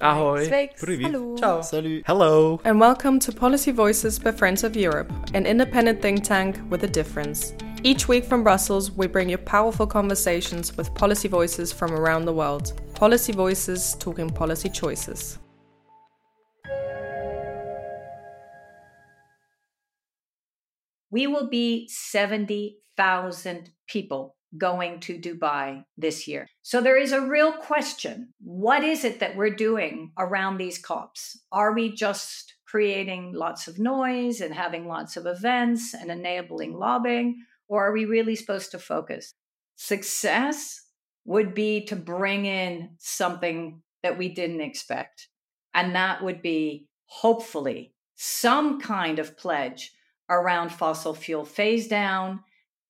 Ahoy. Hello. Ciao. Salut. Hello. And welcome to Policy Voices by Friends of Europe, an independent think tank with a difference. Each week from Brussels, we bring you powerful conversations with policy voices from around the world. Policy Voices talking policy choices. We will be 70,000 people going to Dubai this year. So there is a real question. What is it that we're doing around these COPs? Are we just creating lots of noise and having lots of events and enabling lobbying? Or are we really supposed to focus? Success would be to bring in something that we didn't expect. And that would be hopefully some kind of pledge around fossil fuel phase down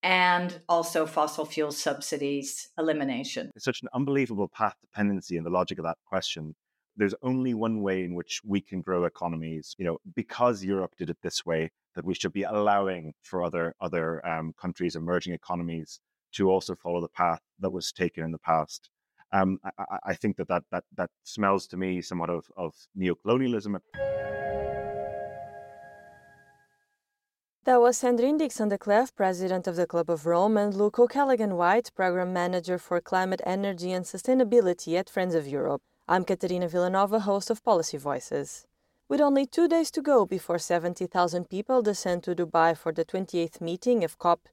and also fossil fuel subsidies elimination. It's such an unbelievable path dependency in the logic of that question. There's only one way in which we can grow economies, you know, because Europe did it this way, that we should be allowing for other other um, countries, emerging economies, to also follow the path that was taken in the past. Um, I, I think that that that that smells to me somewhat of of neocolonialism. That was Sandrine Dixson-Declève president of the Club of Rome, and Luke O'Callaghan-White, program manager for climate, energy, and sustainability at Friends of Europe. I'm Catarina Vila Nova, host of Policy Voices. With only two days to go before 70,000 people descend to Dubai for the 28th meeting of COP,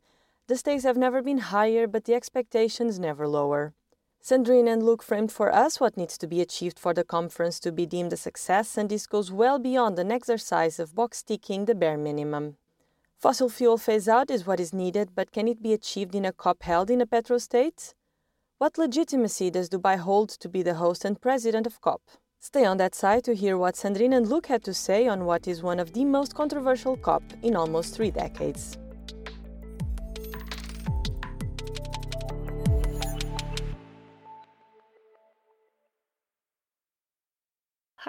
the stakes have never been higher, but the expectations never lower. Sandrine and Luke framed for us what needs to be achieved for the conference to be deemed a success, and this goes well beyond an exercise of box ticking the bare minimum. Fossil fuel phase out is what is needed, but can it be achieved in a COP held in a petrostate? What legitimacy does Dubai hold to be the host and president of COP? Stay on that side to hear what Sandrine and Luke had to say on what is one of the most controversial COP in almost three decades.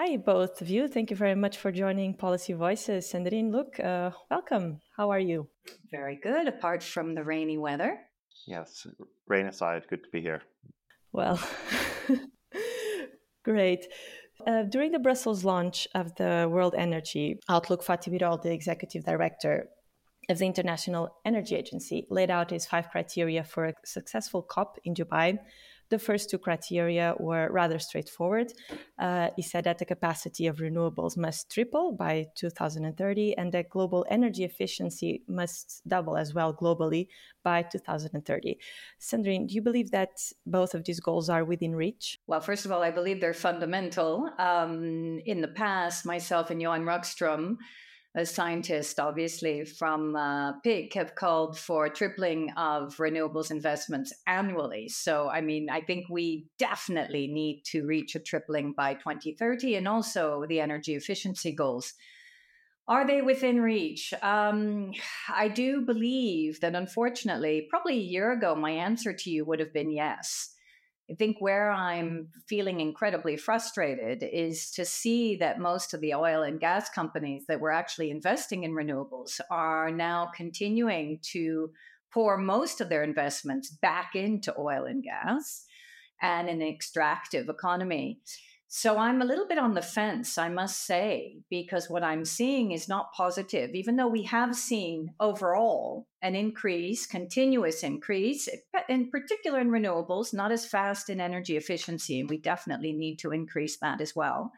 Hi, both of you. Thank you very much for joining Policy Voices. Sandrine, Luke, uh, welcome. How are you? Very good, apart from the rainy weather. Yes, rain aside, good to be here. Well, great. Uh, during the Brussels launch of the World Energy Outlook, Fatih Birol, the executive director of the International Energy Agency, laid out his five criteria for a successful COP in Dubai. The first two criteria were rather straightforward. Uh, he said that the capacity of renewables must triple by 2030 and that global energy efficiency must double as well globally by 2030. Sandrine, do you believe that both of these goals are within reach? Well, first of all, I believe they're fundamental. Um, in the past, myself and Johan Rockström, a scientist, obviously, from uh, PIK have called for tripling of renewables investments annually. So, I mean, I think we definitely need to reach a tripling by 2030 and also the energy efficiency goals. Are they within reach? Um, I do believe that, unfortunately, probably a year ago, my answer to you would have been yes. I think where I'm feeling incredibly frustrated is to see that most of the oil and gas companies that were actually investing in renewables are now continuing to pour most of their investments back into oil and gas and an extractive economy. So I'm a little bit on the fence, I must say, because what I'm seeing is not positive, even though we have seen overall an increase, continuous increase, in particular in renewables, not as fast in energy efficiency. And we definitely need to increase that as well.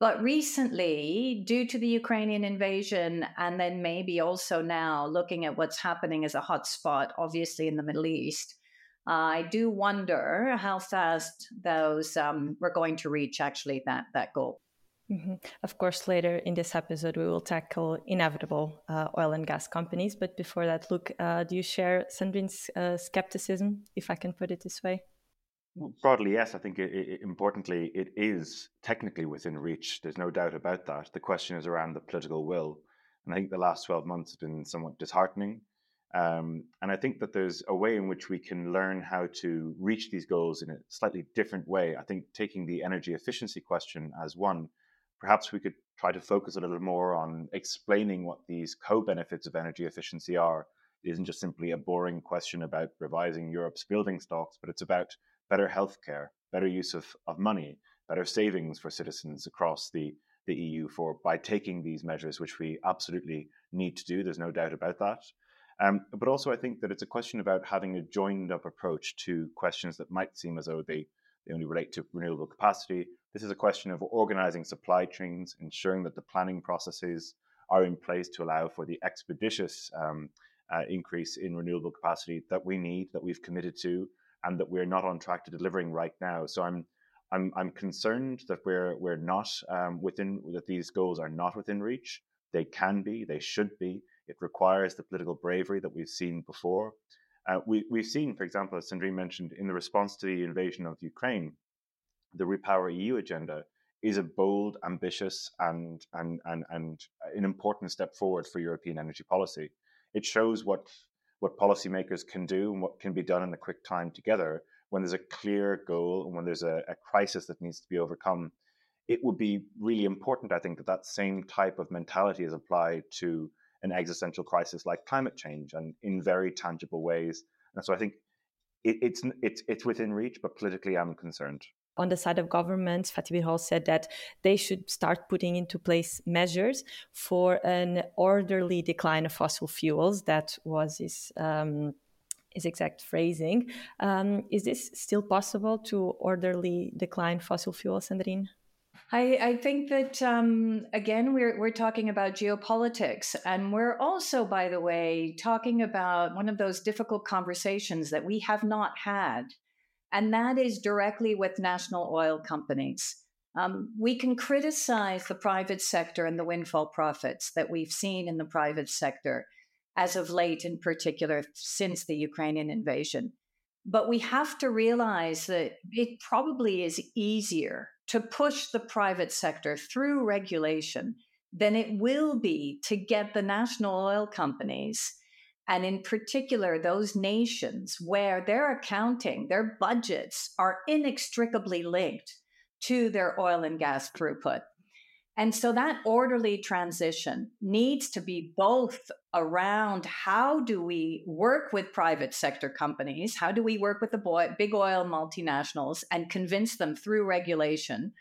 But recently, due to the Ukrainian invasion, and then maybe also now looking at what's happening as a hotspot, obviously in the Middle East, I do wonder how fast those um, we're going to reach actually that that goal. Mm-hmm. Of course, later in this episode, we will tackle inevitable uh, oil and gas companies. But before that, Luke, uh, do you share Sandrine's uh, skepticism, if I can put it this way? Broadly, yes. I think it, it, importantly, it is technically within reach. There's no doubt about that. The question is around the political will. And I think the last 12 months have been somewhat disheartening. Um, and I think that there's a way in which we can learn how to reach these goals in a slightly different way. I think taking the energy efficiency question as one, perhaps we could try to focus a little more on explaining what these co benefits of energy efficiency are. It isn't just simply a boring question about revising Europe's building stocks, but it's about better healthcare, better use of, of money, better savings for citizens across the, the EU for by taking these measures, which we absolutely need to do. There's no doubt about that. Um, but also, I think that it's a question about having a joined up approach to questions that might seem as though they, they only relate to renewable capacity. This is a question of organizing supply chains, ensuring that the planning processes are in place to allow for the expeditious um, uh, increase in renewable capacity that we need, that we've committed to, and that we're not on track to delivering right now. So I'm I'm, I'm concerned that we're we're not um, within that these goals are not within reach. They can be, they should be. It requires the political bravery that we've seen before. Uh, we, we've seen, for example, as Sandrine mentioned, in the response to the invasion of Ukraine, the Repower EU agenda is a bold, ambitious, and, and, and, and an important step forward for European energy policy. It shows what, what policymakers can do and what can be done in a quick time together when there's a clear goal and when there's a, a crisis that needs to be overcome. It would be really important, I think, that that same type of mentality is applied to an existential crisis like climate change and in very tangible ways. And so I think it, it's, it's, it's within reach, but politically I'm concerned on the side of governments, Fatih Birol said that they should start putting into place measures for an orderly decline of fossil fuels. That was his, um, his exact phrasing. Um, is this still possible to orderly decline fossil fuels, Sandrine? I, I think that um, again we're we're talking about geopolitics, and we're also, by the way, talking about one of those difficult conversations that we have not had, and that is directly with national oil companies. Um, we can criticize the private sector and the windfall profits that we've seen in the private sector as of late, in particular, since the Ukrainian invasion. But we have to realize that it probably is easier to push the private sector through regulation than it will be to get the national oil companies and in particular those nations where their accounting their budgets are inextricably linked to their oil and gas throughput and so that orderly transition needs to be both around how do we work with private sector companies? How do we work with the big oil multinationals and convince them through regulation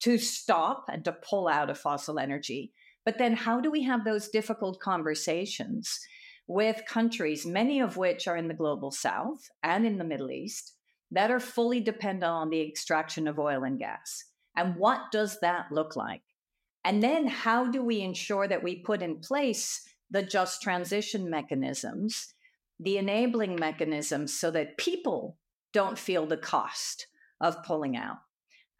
to stop and to pull out of fossil energy? But then how do we have those difficult conversations with countries, many of which are in the global south and in the Middle East, that are fully dependent on the extraction of oil and gas? And what does that look like? And then how do we ensure that we put in place the just transition mechanisms, the enabling mechanisms so that people don't feel the cost of pulling out?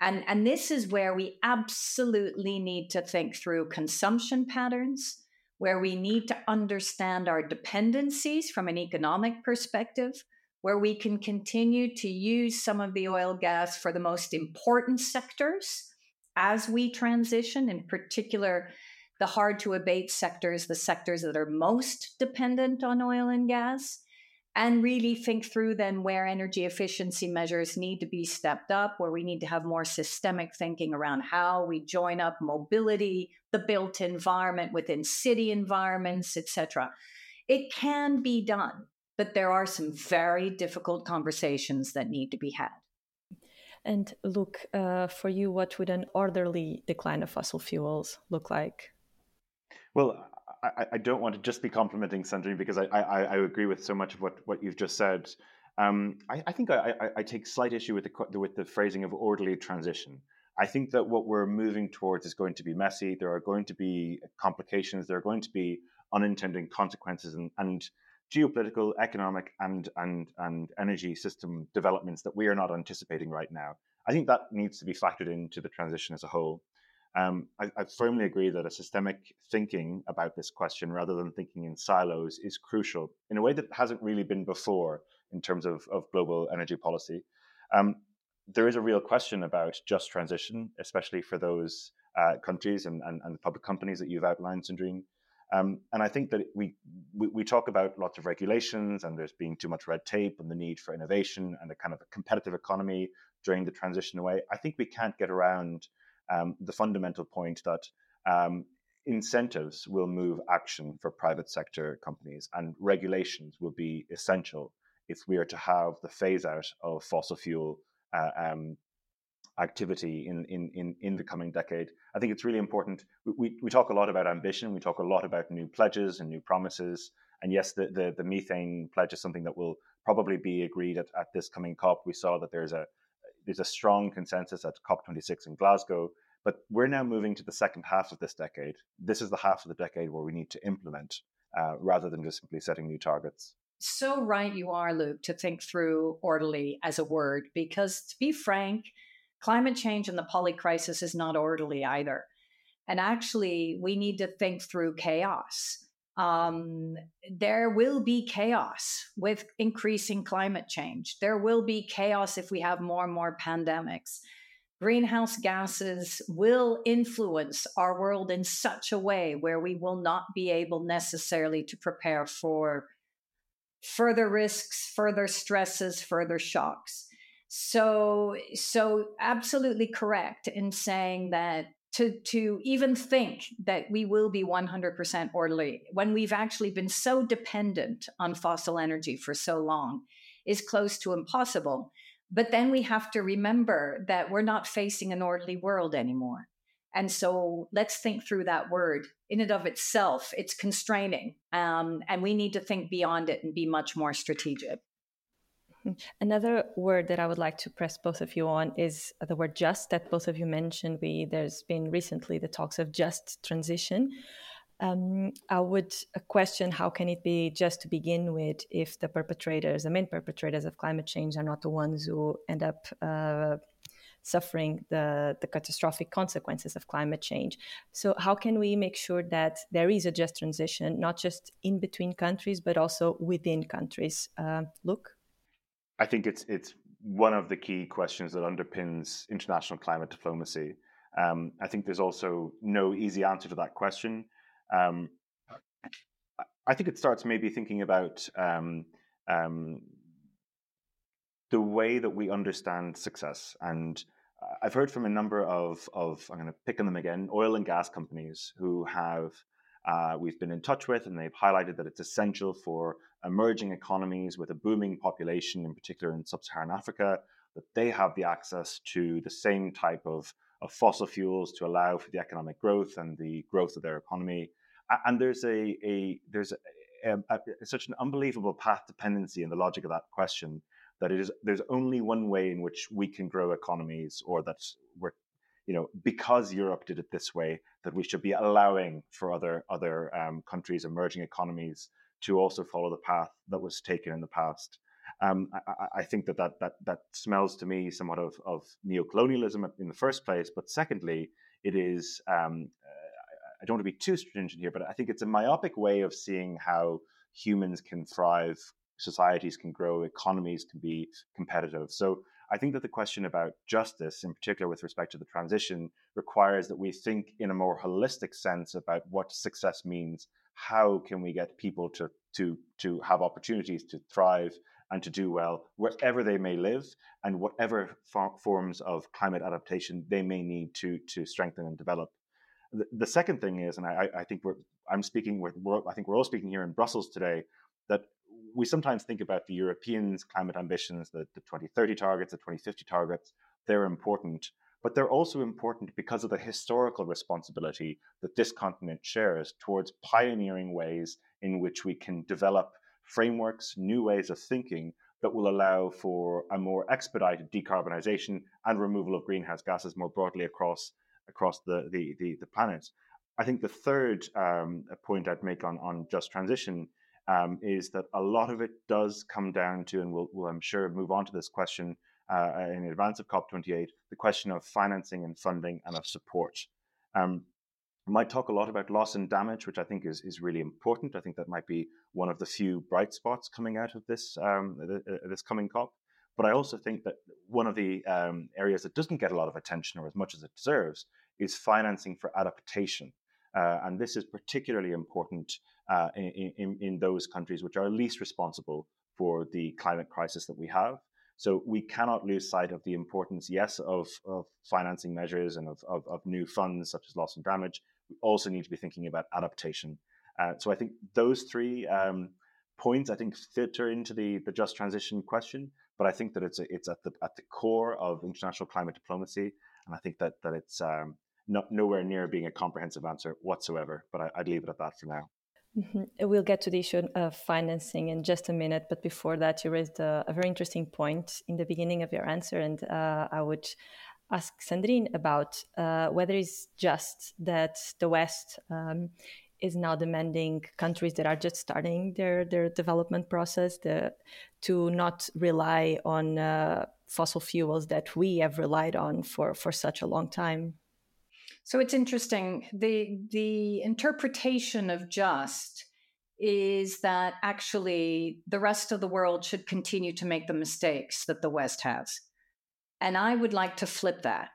And, and this is where we absolutely need to think through consumption patterns, where we need to understand our dependencies from an economic perspective, where we can continue to use some of the oil gas for the most important sectors as we transition, in particular, the hard to abate sectors, the sectors that are most dependent on oil and gas, and really think through then where energy efficiency measures need to be stepped up, where we need to have more systemic thinking around how we join up mobility, the built environment within city environments, etc. It can be done, but there are some very difficult conversations that need to be had. And Luke, uh, for you, what would an orderly decline of fossil fuels look like? Well, I, I don't want to just be complimenting Sandrine because I, I, I, agree with so much of what, what you've just said. Um, I, I, think I, I, take slight issue with the with the phrasing of orderly transition. I think that what we're moving towards is going to be messy. There are going to be complications. There are going to be unintended consequences, and, and geopolitical, economic, and and and energy system developments that we are not anticipating right now. I think that needs to be factored into the transition as a whole. Um, I, I, firmly agree that a systemic thinking about this question, rather than thinking in silos, is crucial in a way that hasn't really been before in terms of, of global energy policy. Um, there is a real question about just transition, especially for those uh, countries and, and, and public companies that you've outlined, Sandrine, um, and I think that we, we, we talk about lots of regulations and there's being too much red tape and the need for innovation and a kind of a competitive economy during the transition away. I think we can't get around um, the fundamental point that um, incentives will move action for private sector companies and regulations will be essential if we are to have the phase out of fossil fuel uh, um, activity in, in, in, in the coming decade. I think it's really important. We, we talk a lot about ambition, we talk a lot about new pledges and new promises. And yes, the, the, the methane pledge is something that will probably be agreed at, at this coming COP. We saw that there's a there's a strong consensus at COP26 in Glasgow. But we're now moving to the second half of this decade. This is the half of the decade where we need to implement uh, rather than just simply setting new targets. So right you are, Luke, to think through orderly as a word, because to be frank, climate change and the poly crisis is not orderly either. And actually, we need to think through chaos. Um, there will be chaos with increasing climate change. There will be chaos if we have more and more pandemics. Greenhouse gases will influence our world in such a way where we will not be able necessarily to prepare for further risks, further stresses, further shocks. So, so absolutely correct in saying that to to even think that we will be 100% orderly when we've actually been so dependent on fossil energy for so long is close to impossible. But then we have to remember that we're not facing an orderly world anymore. And so let's think through that word. In and of itself, it's constraining. Um, and we need to think beyond it and be much more strategic. Another word that I would like to press both of you on is the word just that both of you mentioned. We there's been recently the talks of just transition. Um, I would question how can it be just to begin with if the perpetrators, the main perpetrators of climate change, are not the ones who end up uh, suffering the, the catastrophic consequences of climate change. So, how can we make sure that there is a just transition, not just in between countries, but also within countries? Uh, Luke? I think it's it's one of the key questions that underpins international climate diplomacy. Um, I think there's also no easy answer to that question. Um, I think it starts maybe thinking about um, um the way that we understand success. And I've heard from a number of, of I'm going to pick on them again, oil and gas companies who have uh, we've been in touch with, and they've highlighted that it's essential for emerging economies with a booming population, in particular in sub Saharan Africa, that they have the access to the same type of, of fossil fuels to allow for the economic growth and the growth of their economy. And there's a, a there's a, a, such an unbelievable path dependency in the logic of that question that it is there's only one way in which we can grow economies or that we're you know, because Europe did it this way, that we should be allowing for other other um, countries, emerging economies, to also follow the path that was taken in the past. Um, I, I, think that, that that that smells to me somewhat of, of neocolonialism in the first place, but secondly, it is. Um, I don't want to be too stringent here, but I think it's a myopic way of seeing how humans can thrive, societies can grow, economies can be competitive. So I think that the question about justice, in particular with respect to the transition, requires that we think in a more holistic sense about what success means. How can we get people to to to have opportunities to thrive and to do well wherever they may live and whatever forms of climate adaptation they may need to to strengthen and develop. The, the second thing is, and I, I think we're I'm speaking with I think we're all speaking here in Brussels today that we sometimes think about the Europeans' climate ambitions, the, the 2030 targets, the 2050 targets, they're important. But they're also important because of the historical responsibility that this continent shares towards pioneering ways in which we can develop frameworks, new ways of thinking that will allow for a more expedited decarbonization and removal of greenhouse gases more broadly across across the the, the, the planet. I think the third um, point I'd make on, on just transition um, is that a lot of it does come down to, and we'll, we'll I'm sure, move on to this question uh, in advance of COP28, the question of financing and funding and of support. Um, I might talk a lot about loss and damage, which I think is, is really important. I think that might be one of the few bright spots coming out of this um, this coming COP. But I also think that one of the um, areas that doesn't get a lot of attention or as much as it deserves is financing for adaptation. Uh, and this is particularly important uh, in, in, in those countries which are least responsible for the climate crisis that we have. So we cannot lose sight of the importance, yes, of, of financing measures and of, of, of, new funds such as loss and damage. We also need to be thinking about adaptation. Uh, so I think those three um, points, I think, filter into the, the just transition question. but I think that it's it's at the at the core of international climate diplomacy, and I think that that it's um, not nowhere near being a comprehensive answer whatsoever. But I, would leave it at that for now. Mm-hmm. We'll get to the issue of financing in just a minute, but before that, you raised a, a very interesting point in the beginning of your answer, and uh, I would ask Sandrine about uh, whether it's just that the West um, is now demanding countries that are just starting their their development process the, to not rely on uh, fossil fuels that we have relied on for for such a long time. So it's interesting. the The interpretation of just is that actually the rest of the world should continue to make the mistakes that the West has. And I would like to flip that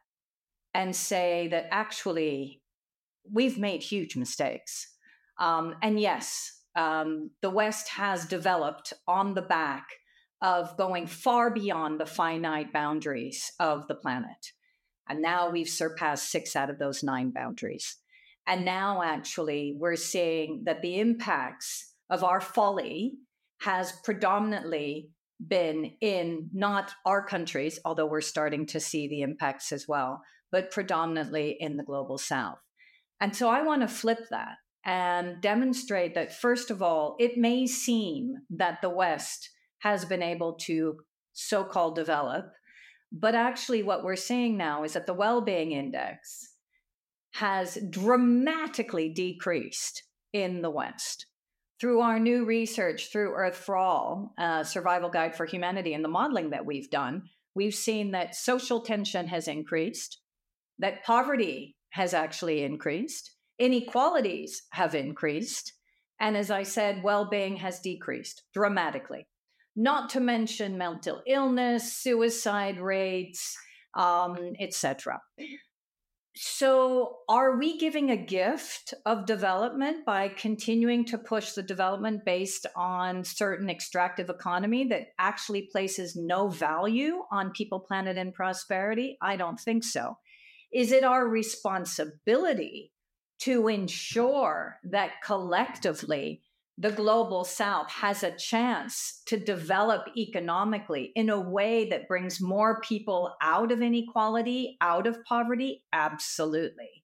and say that actually we've made huge mistakes. Um, and yes, um, the West has developed on the back of going far beyond the finite boundaries of the planet. And now we've surpassed six out of those nine boundaries. And now, actually, we're seeing that the impacts of our folly has predominantly been in not our countries, although we're starting to see the impacts as well, but predominantly in the global south. And so I want to flip that and demonstrate that, first of all, it may seem that the West has been able to so called develop, but actually, what we're seeing now is that the well being index has dramatically decreased in the West. Through our new research, through Earth for All, uh, Survival Guide for Humanity, and the modeling that we've done, we've seen that social tension has increased, that poverty has actually increased, inequalities have increased. And as I said, well being has decreased dramatically. Not to mention mental illness, suicide rates, um, etc. So, are we giving a gift of development by continuing to push the development based on certain extractive economy that actually places no value on people, planet, and prosperity? I don't think so. Is it our responsibility to ensure that collectively the global south has a chance to develop economically in a way that brings more people out of inequality, out of poverty? Absolutely.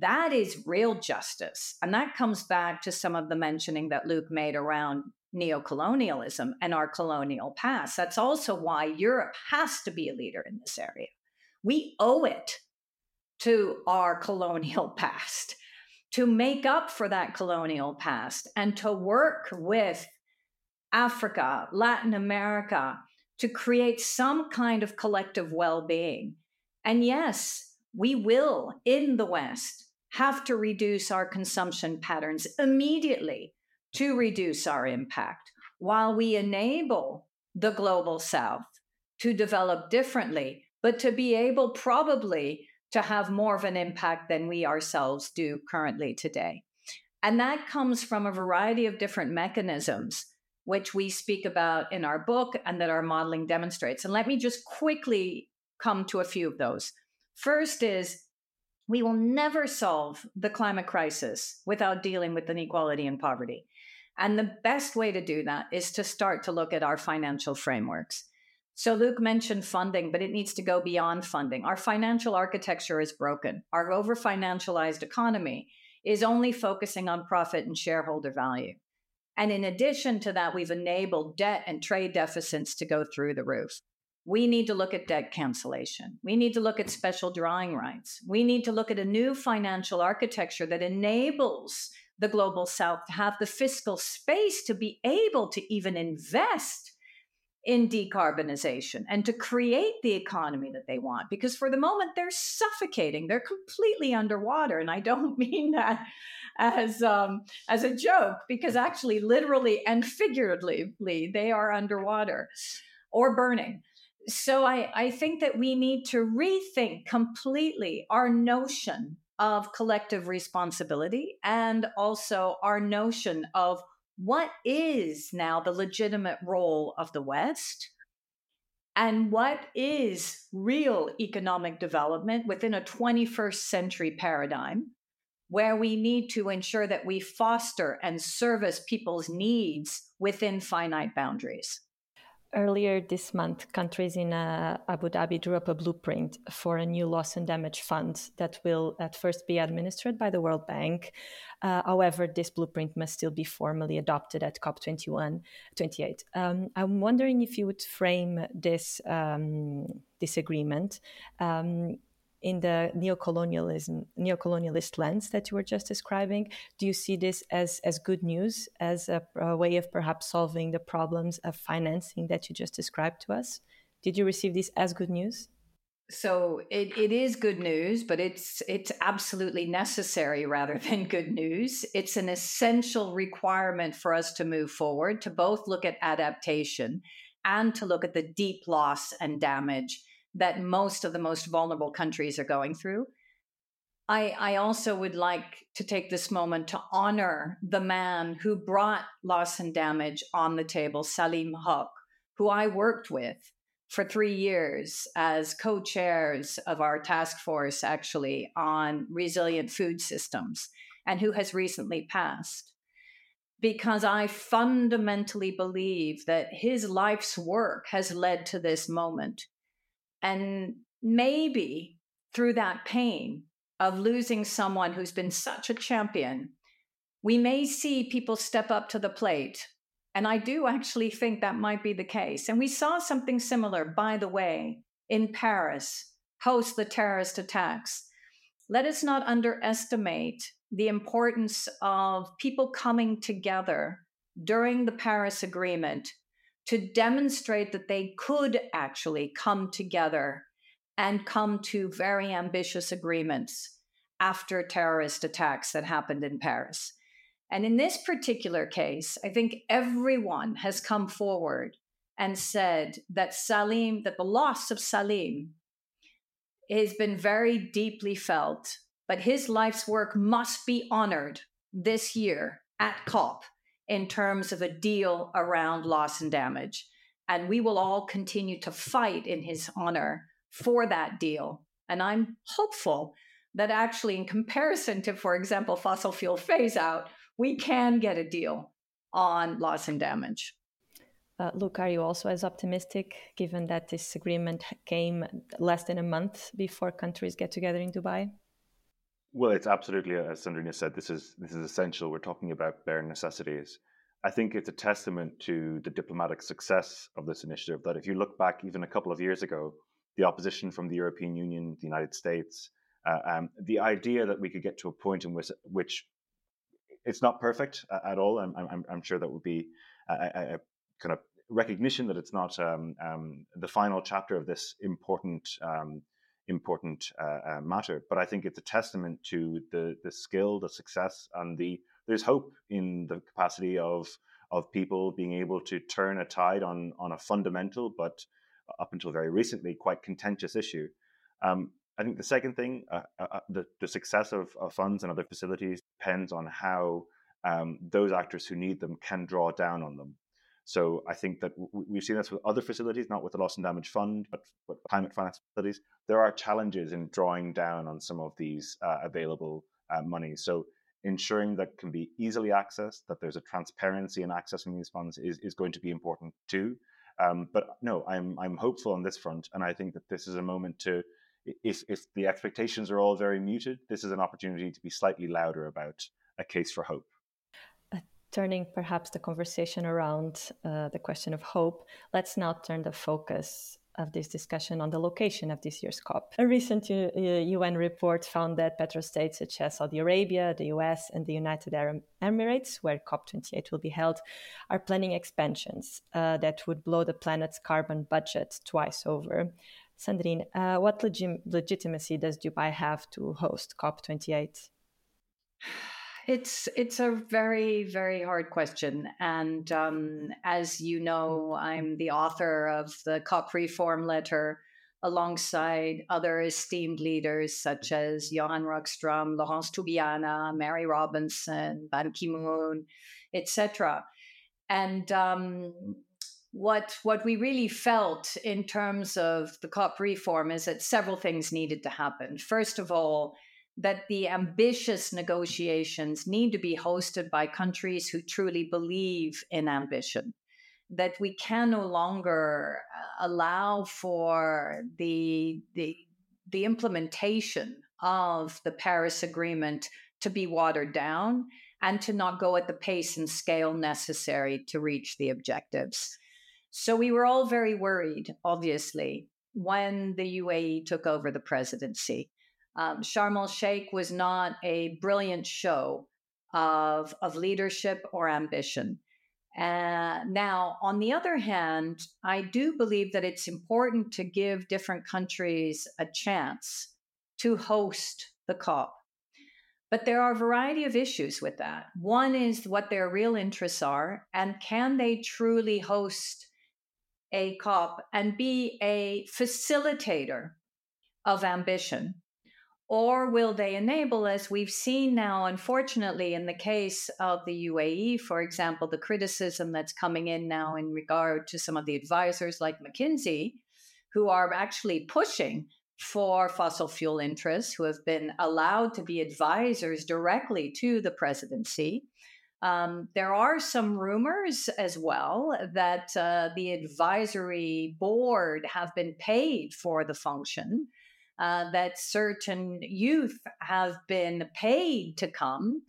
That is real justice. And that comes back to some of the mentioning that Luke made around neocolonialism and our colonial past. That's also why Europe has to be a leader in this area. We owe it to our colonial past, to make up for that colonial past, and to work with Africa, Latin America, to create some kind of collective well being. And yes, we will in the West have to reduce our consumption patterns immediately to reduce our impact while we enable the global South to develop differently, but to be able probably to have more of an impact than we ourselves do currently today. And that comes from a variety of different mechanisms, which we speak about in our book and that our modeling demonstrates. And let me just quickly come to a few of those. First is we will never solve the climate crisis without dealing with inequality and poverty. And the best way to do that is to start to look at our financial frameworks. So Luke mentioned funding, but it needs to go beyond funding. Our financial architecture is broken. Our over financialized economy is only focusing on profit and shareholder value. And in addition to that, we've enabled debt and trade deficits to go through the roof. We need to look at debt cancellation. We need to look at special drawing rights. We need to look at a new financial architecture that enables the global south to have the fiscal space to be able to even invest in decarbonization and to create the economy that they want. Because for the moment, they're suffocating, they're completely underwater. And I don't mean that as um, as a joke, because actually, literally and figuratively, they are underwater or burning. So I, I think that we need to rethink completely our notion of collective responsibility and also our notion of what is now the legitimate role of the West? And what is real economic development within a 21st century paradigm where we need to ensure that we foster and service people's needs within finite boundaries? Earlier this month, countries in uh, Abu Dhabi drew up a blueprint for a new loss and damage fund that will at first be administered by the World Bank. Uh, however, this blueprint must still be formally adopted at COP21 28. Um, I'm wondering if you would frame this um, this agreement um, in the neocolonialism neocolonialist lens that you were just describing do you see this as as good news as a, a, way of perhaps solving the problems of financing that you just described to us? Did you receive this as good news? So it, it is good news but it's it's absolutely necessary rather than good news. It's an essential requirement for us to move forward to both look at adaptation and to look at the deep loss and damage that most of the most vulnerable countries are going through. I, I also would like to take this moment to honor the man who brought loss and damage on the table, Salim Huq, who I worked with for three years as co chairs of our task force, actually, on resilient food systems, and who has recently passed. Because I fundamentally believe that his life's work has led to this moment. And maybe through that pain of losing someone who's been such a champion, we may see people step up to the plate. And I do actually think that might be the case. And we saw something similar, by the way, in Paris, post the terrorist attacks. Let us not underestimate the importance of people coming together during the Paris Agreement to demonstrate that they could actually come together and come to very ambitious agreements after terrorist attacks that happened in Paris. And in this particular case, I think everyone has come forward and said that Salim, that the loss of Salim has been very deeply felt, but his life's work must be honored this year at COP in terms of a deal around loss and damage. And we will all continue to fight in his honor for that deal. And I'm hopeful that actually, in comparison to, for example, fossil fuel phase out, we can get a deal on loss and damage. Uh, Luke, are you also as optimistic given that this agreement came less than a month before countries get together in Dubai? Well, it's absolutely as Sandrina said. This is this is essential. We're talking about bare necessities. I think it's a testament to the diplomatic success of this initiative. That if you look back even a couple of years ago, the opposition from the European Union, the United States, uh, um, the idea that we could get to a point in which, which it's not perfect at all. I'm, I'm, I'm sure that would be a, a, kind of recognition that it's not um, um, the final chapter of this important um, important uh, uh, matter. But I think it's a testament to the the skill, the success, and the there's hope in the capacity of of people being able to turn a tide on on a fundamental, but up until very recently, quite contentious issue. Um, I think the second thing, uh, uh, uh the, the success of, of, funds and other facilities depends on how um, those actors who need them can draw down on them. So I think that we've seen this with other facilities, not with the Loss and Damage Fund, but with climate finance facilities. There are challenges in drawing down on some of these uh, available uh. So ensuring that can be easily accessed, that there's a transparency in accessing these funds is, is going to be important too. Um, but no, I'm I'm hopeful on this front, and I think that this is a moment to, if if the expectations are all very muted, this is an opportunity to be slightly louder about a case for hope turning perhaps the conversation around uh, the question of hope, let's now turn the focus of this discussion on the location of this year's COP. A recent U- UN report found that petrostates such as Saudi Arabia, the US, and the United Arab Emirates, where COP28 will be held, are planning expansions uh, that would blow the planet's carbon budget twice over. Sandrine, uh, what legi- legitimacy does Dubai have to host COP28? It's it's a very very hard question, and um, as you know, I'm the author of the COP reform letter, alongside other esteemed leaders such as Johan Rockström, Laurence Tubiana, Mary Robinson, Ban Ki Moon, etc. And um, what what we really felt in terms of the COP reform is that several things needed to happen. First of all that the ambitious negotiations need to be hosted by countries who truly believe in ambition. that we can no longer uh, allow for the the the implementation of the Paris Agreement to be watered down and to not go at the pace and scale necessary to reach the objectives. So we were all very worried, obviously, when the UAE took over the presidency. Um, Sharm el Sheikh was not a brilliant show of, of leadership or ambition. Uh, now, on the other hand, I do believe that it's important to give different countries a chance to host the COP. But there are a variety of issues with that. One is what their real interests are, and can they truly host a COP and be a facilitator of ambition? Or will they enable, as we've seen now, unfortunately, in the case of the UAE, for example, the criticism that's coming in now in regard to some of the advisors like McKinsey, who are actually pushing for fossil fuel interests, who have been allowed to be advisors directly to the presidency. Um, there are some rumors as well that uh, the advisory board have been paid for the function uh, that certain youth have been paid to come.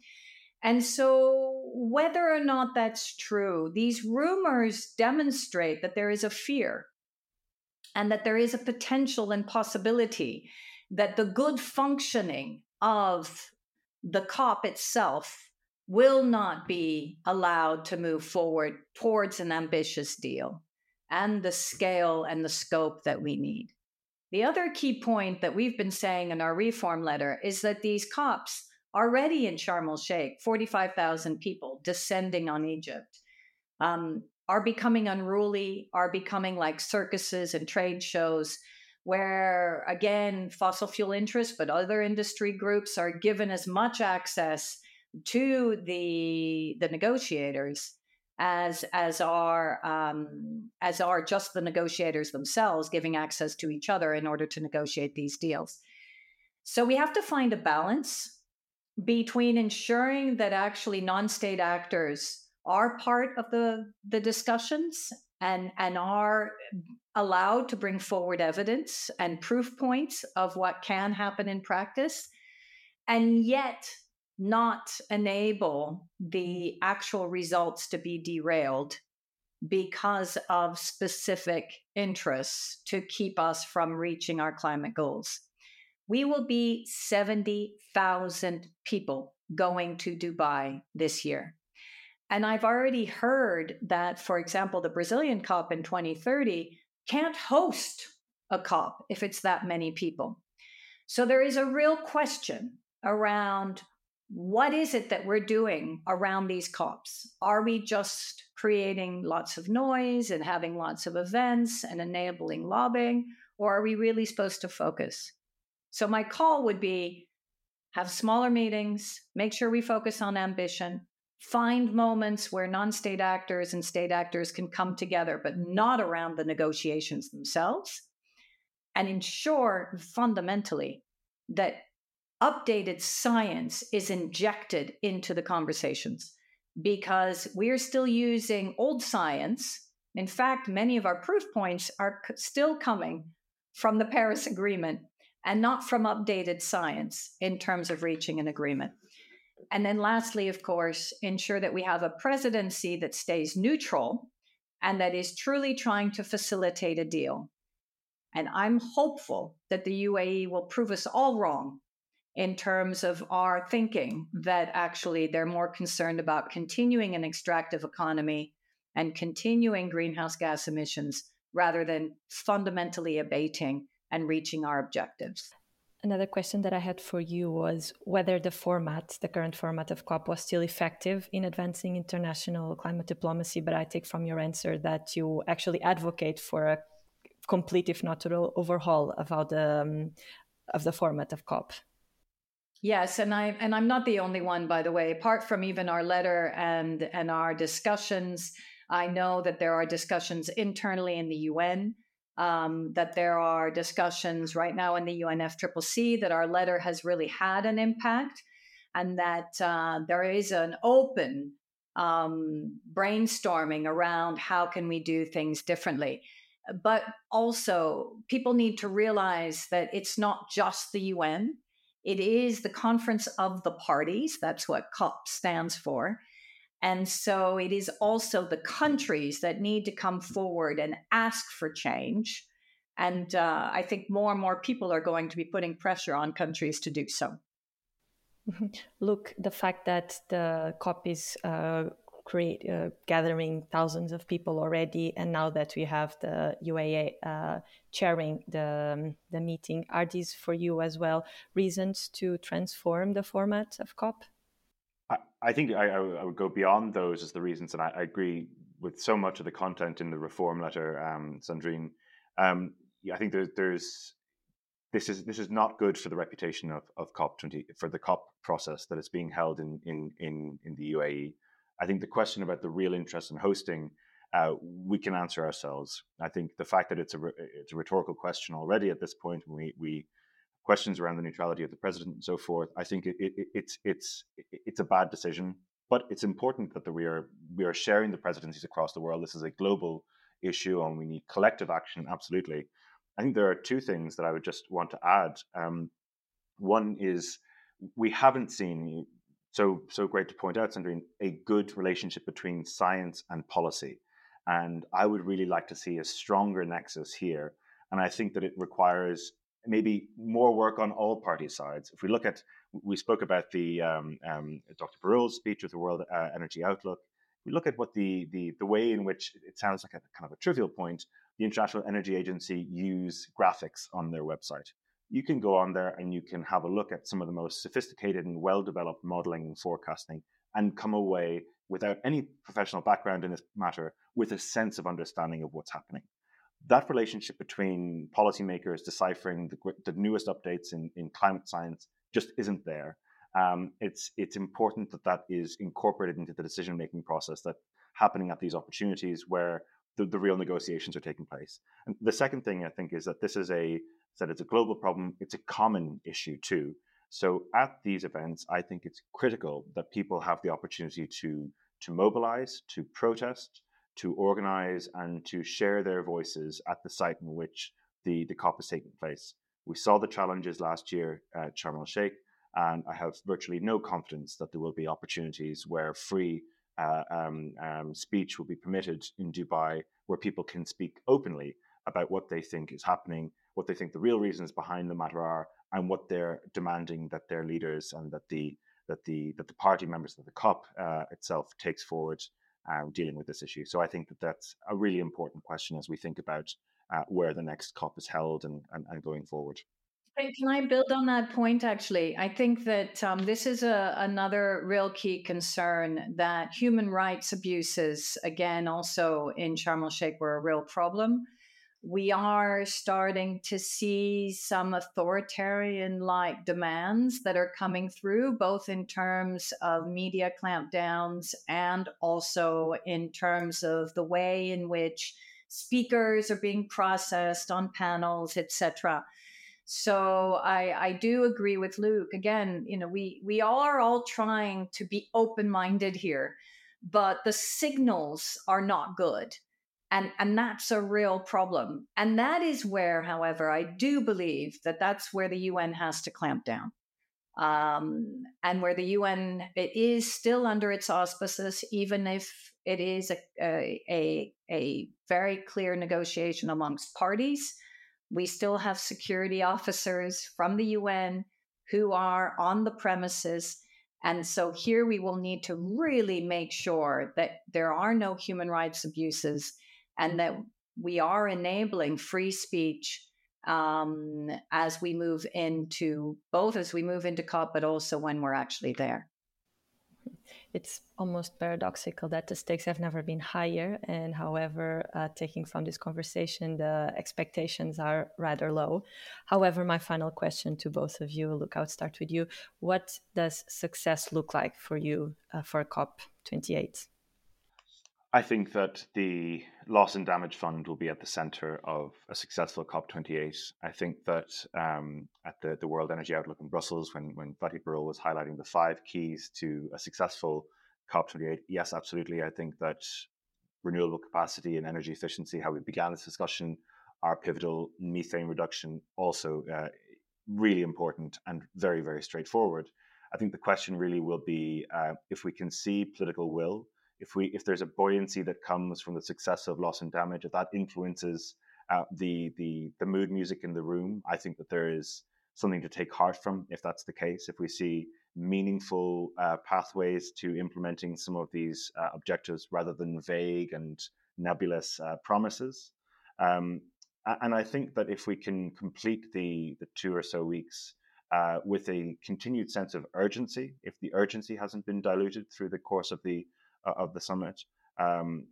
And so, whether or not that's true, these rumors demonstrate that there is a fear and that there is a potential and possibility that the good functioning of the COP itself will not be allowed to move forward towards an ambitious deal and the scale and the scope that we need. The other key point that we've been saying in our reform letter is that these COPs already in Sharm el Sheikh, 45,000 people descending on Egypt, um, are becoming unruly, are becoming like circuses and trade shows where, again, fossil fuel interests, but other industry groups are given as much access to the, the negotiators as as are um, as are just the negotiators themselves giving access to each other in order to negotiate these deals. So we have to find a balance between ensuring that actually non-state actors are part of the the discussions and and are allowed to bring forward evidence and proof points of what can happen in practice and yet not enable the actual results to be derailed because of specific interests to keep us from reaching our climate goals. We will be 70,000 people going to Dubai this year. And I've already heard that, for example, the Brazilian COP in 2030 can't host a COP if it's that many people. So there is a real question around what is it that we're doing around these COPs? Are we just creating lots of noise and having lots of events and enabling lobbying? Or are we really supposed to focus? So, my call would be have smaller meetings, make sure we focus on ambition, find moments where non state actors and state actors can come together, but not around the negotiations themselves, and ensure fundamentally that updated science is injected into the conversations because we're still using old science. In fact, many of our proof points are still coming from the Paris Agreement and not from updated science in terms of reaching an agreement. And then, lastly, of course, ensure that we have a presidency that stays neutral and that is truly trying to facilitate a deal. And I'm hopeful that the UAE will prove us all wrong in terms of our thinking that actually they're more concerned about continuing an extractive economy and continuing greenhouse gas emissions rather than fundamentally abating and reaching our objectives. Another question that I had for you was whether the format, the current format of COP, was still effective in advancing international climate diplomacy. But I take from your answer that you actually advocate for a complete, if not total, overhaul of how the um, of the format of COP. Yes, and I and I'm not the only one, by the way. Apart from even our letter and and our discussions, I know that there are discussions internally in the UN. Um, that there are discussions right now in the UNFCCC that our letter has really had an impact, and that uh, there is an open um, brainstorming around how can we do things differently. But also, people need to realize that it's not just the UN. It is the Conference of the Parties. That's what COP stands for. And so it is also the countries that need to come forward and ask for change. And uh, I think more and more people are going to be putting pressure on countries to do so. Mm-hmm. Look, the fact that the COP is uh, create, uh, gathering thousands of people already, and now that we have the UAE uh, chairing the, um, the meeting, are these for you as well reasons to transform the format of COP? I, I think I, I, would go beyond those as the reasons, and I, I, agree with so much of the content in the reform letter, um, Sandrine. Um, yeah, I think there's, there's this is this is not good for the reputation of, of COP twenty for the COP process that is being held in in in, in the UAE. I think the question about the real interest in hosting, uh, we can answer ourselves. I think the fact that it's a it's a rhetorical question already at this point, we we questions around the neutrality of the president and so forth. I think it, it, it's it's it's a bad decision, but it's important that the, we are we are sharing the presidencies across the world. This is a global issue, and we need collective action. Absolutely. I think there are two things that I would just want to add. Um, one is we haven't seen so so great to point out, Sandrine, a good relationship between science and policy, and I would really like to see a stronger nexus here. And I think that it requires maybe more work on all party sides. If we look at, we spoke about the um, um, Dr. Birol's speech with the World uh, Energy Outlook. We look at what the, the the way in which it sounds like a kind of a trivial point. The International Energy Agency use graphics on their website. You can go on there and you can have a look at some of the most sophisticated and well developed modeling and forecasting, and come away without any professional background in this matter with a sense of understanding of what's happening that relationship between policymakers deciphering the, the newest updates in, in climate science just isn't there. Um, it's it's important that that is incorporated into the decision making process that happening at these opportunities where the, the real negotiations are taking place. And the second thing I think is that this is a that it's a global problem. It's a common issue too. So at these events, I think it's critical that people have the opportunity to to mobilize, to protest, to organize and to share their voices at the site in which the, the COP is taking place. We saw the challenges last year at Sharm el Sheikh, and I have virtually no confidence that there will be opportunities where free uh, um, um, speech will be permitted in Dubai, where people can speak openly about what they think is happening, what they think the real reasons behind the matter are, and what they're demanding that their leaders and that the that the that the party members of the COP uh, itself takes forward uh, dealing with this issue. So I think that that's a really important question as we think about uh, where the next COP is held and, and, and, going forward. Can I build on that point? Actually, I think that um, this is a, another real key concern that human rights abuses, again, also in Sharm el Sheikh, were a real problem we are starting to see some authoritarian like demands that are coming through, both in terms of media clampdowns and also in terms of the way in which speakers are being processed on panels, etc. So I, I do agree with Luke. Again, you know, we we are all trying to be open-minded here, but the signals are not good and and that's a real problem. And that is where however i do believe that that's where the un has to clamp down. Um, and where the un it is still under its auspices even if it is a, a, a very clear negotiation amongst parties. We still have security officers from the un who are on the premises. And so here we will need to really make sure that there are no human rights abuses and that we are enabling free speech um, as we move into both as we move into COP, but also when we're actually there. It's almost paradoxical that the stakes have never been higher, and however, uh, taking from this conversation, the expectations are rather low. However, my final question to both of you, Luke, I'll start with you. What does success look like for you uh, for COP 28? I think that the loss and damage fund will be at the center of a successful COP28. I think that um, at the, the World Energy Outlook in Brussels, when, when Fatih Birol was highlighting the five keys to a successful COP28. Yes, absolutely. I think that renewable capacity and energy efficiency, how we began this discussion, are pivotal. Methane reduction also uh, really important and very, very straightforward. I think the question really will be uh, if we can see political will, if we if there's a buoyancy that comes from the success of loss and damage, if that influences uh, the the the mood music in the room, I think that there is something to take heart from. If that's the case, if we see meaningful uh, pathways to implementing some of these uh, objectives rather than vague and nebulous uh, promises. Um, and I think that if we can complete the, the two or so weeks uh, with a continued sense of urgency, if the urgency hasn't been diluted through the course of the of the summit, um,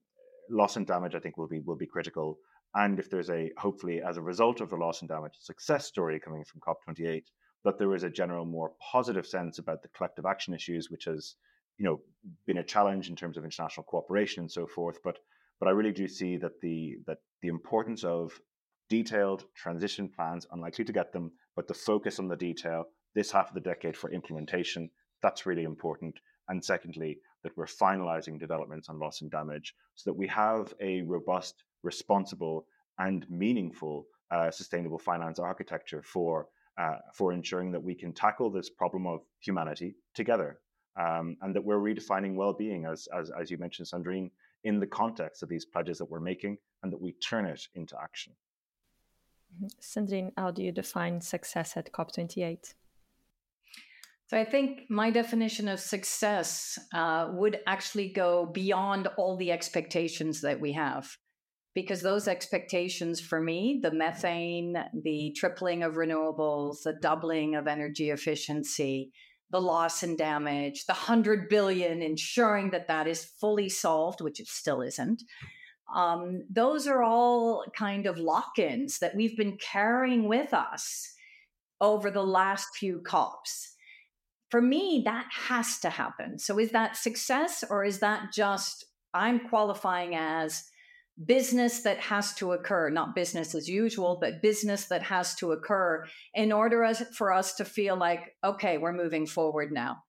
loss and damage I think will be will be critical. And if there's a hopefully as a result of the loss and damage success story coming from COP28, that there is a general more positive sense about the collective action issues, which has you know been a challenge in terms of international cooperation and so forth. But but I really do see that the that the importance of detailed transition plans, unlikely to get them, but the focus on the detail this half of the decade for implementation, that's really important. And secondly, that we're finalizing developments on loss and damage so that we have a robust, responsible, and meaningful uh, sustainable finance architecture for uh, for ensuring that we can tackle this problem of humanity together, um, and that we're redefining well-being, as, as as you mentioned, Sandrine, in the context of these pledges that we're making, and that we turn it into action. Mm-hmm. Sandrine, how do you define success at COP28? So I think my definition of success uh, would actually go beyond all the expectations that we have. Because those expectations for me, the methane, the tripling of renewables, the doubling of energy efficiency, the loss and damage, the 100 billion, ensuring that that is fully solved, which it still isn't, um, those are all kind of lock ins that we've been carrying with us over the last few COPs. For me, that has to happen. So, is that success or is that just I'm qualifying as business that has to occur, not business as usual, but business that has to occur in order for us to feel like, okay, we're moving forward now?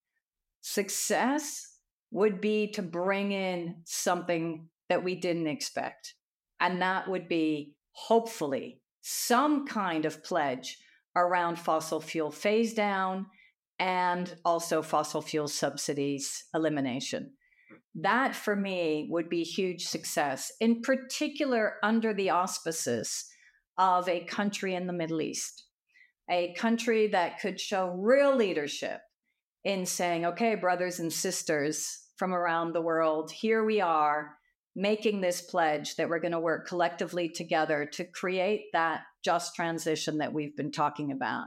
Success would be to bring in something that we didn't expect. And that would be hopefully some kind of pledge around fossil fuel phase down and also fossil fuel subsidies elimination. That for me would be huge success, in particular under the auspices of a country in the Middle East, a country that could show real leadership in saying, okay, brothers and sisters from around the world, here we are making this pledge that we're going to work collectively together to create that just transition that we've been talking about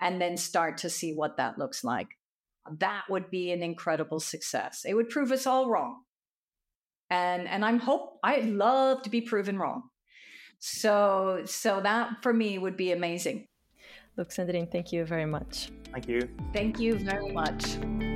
and then start to see what that looks like. That would be an incredible success. It would prove us all wrong. And and i'm hope i'd love to be proven wrong. So so that for me would be amazing. Luke sandrine thank you very much. Thank you. Thank you very much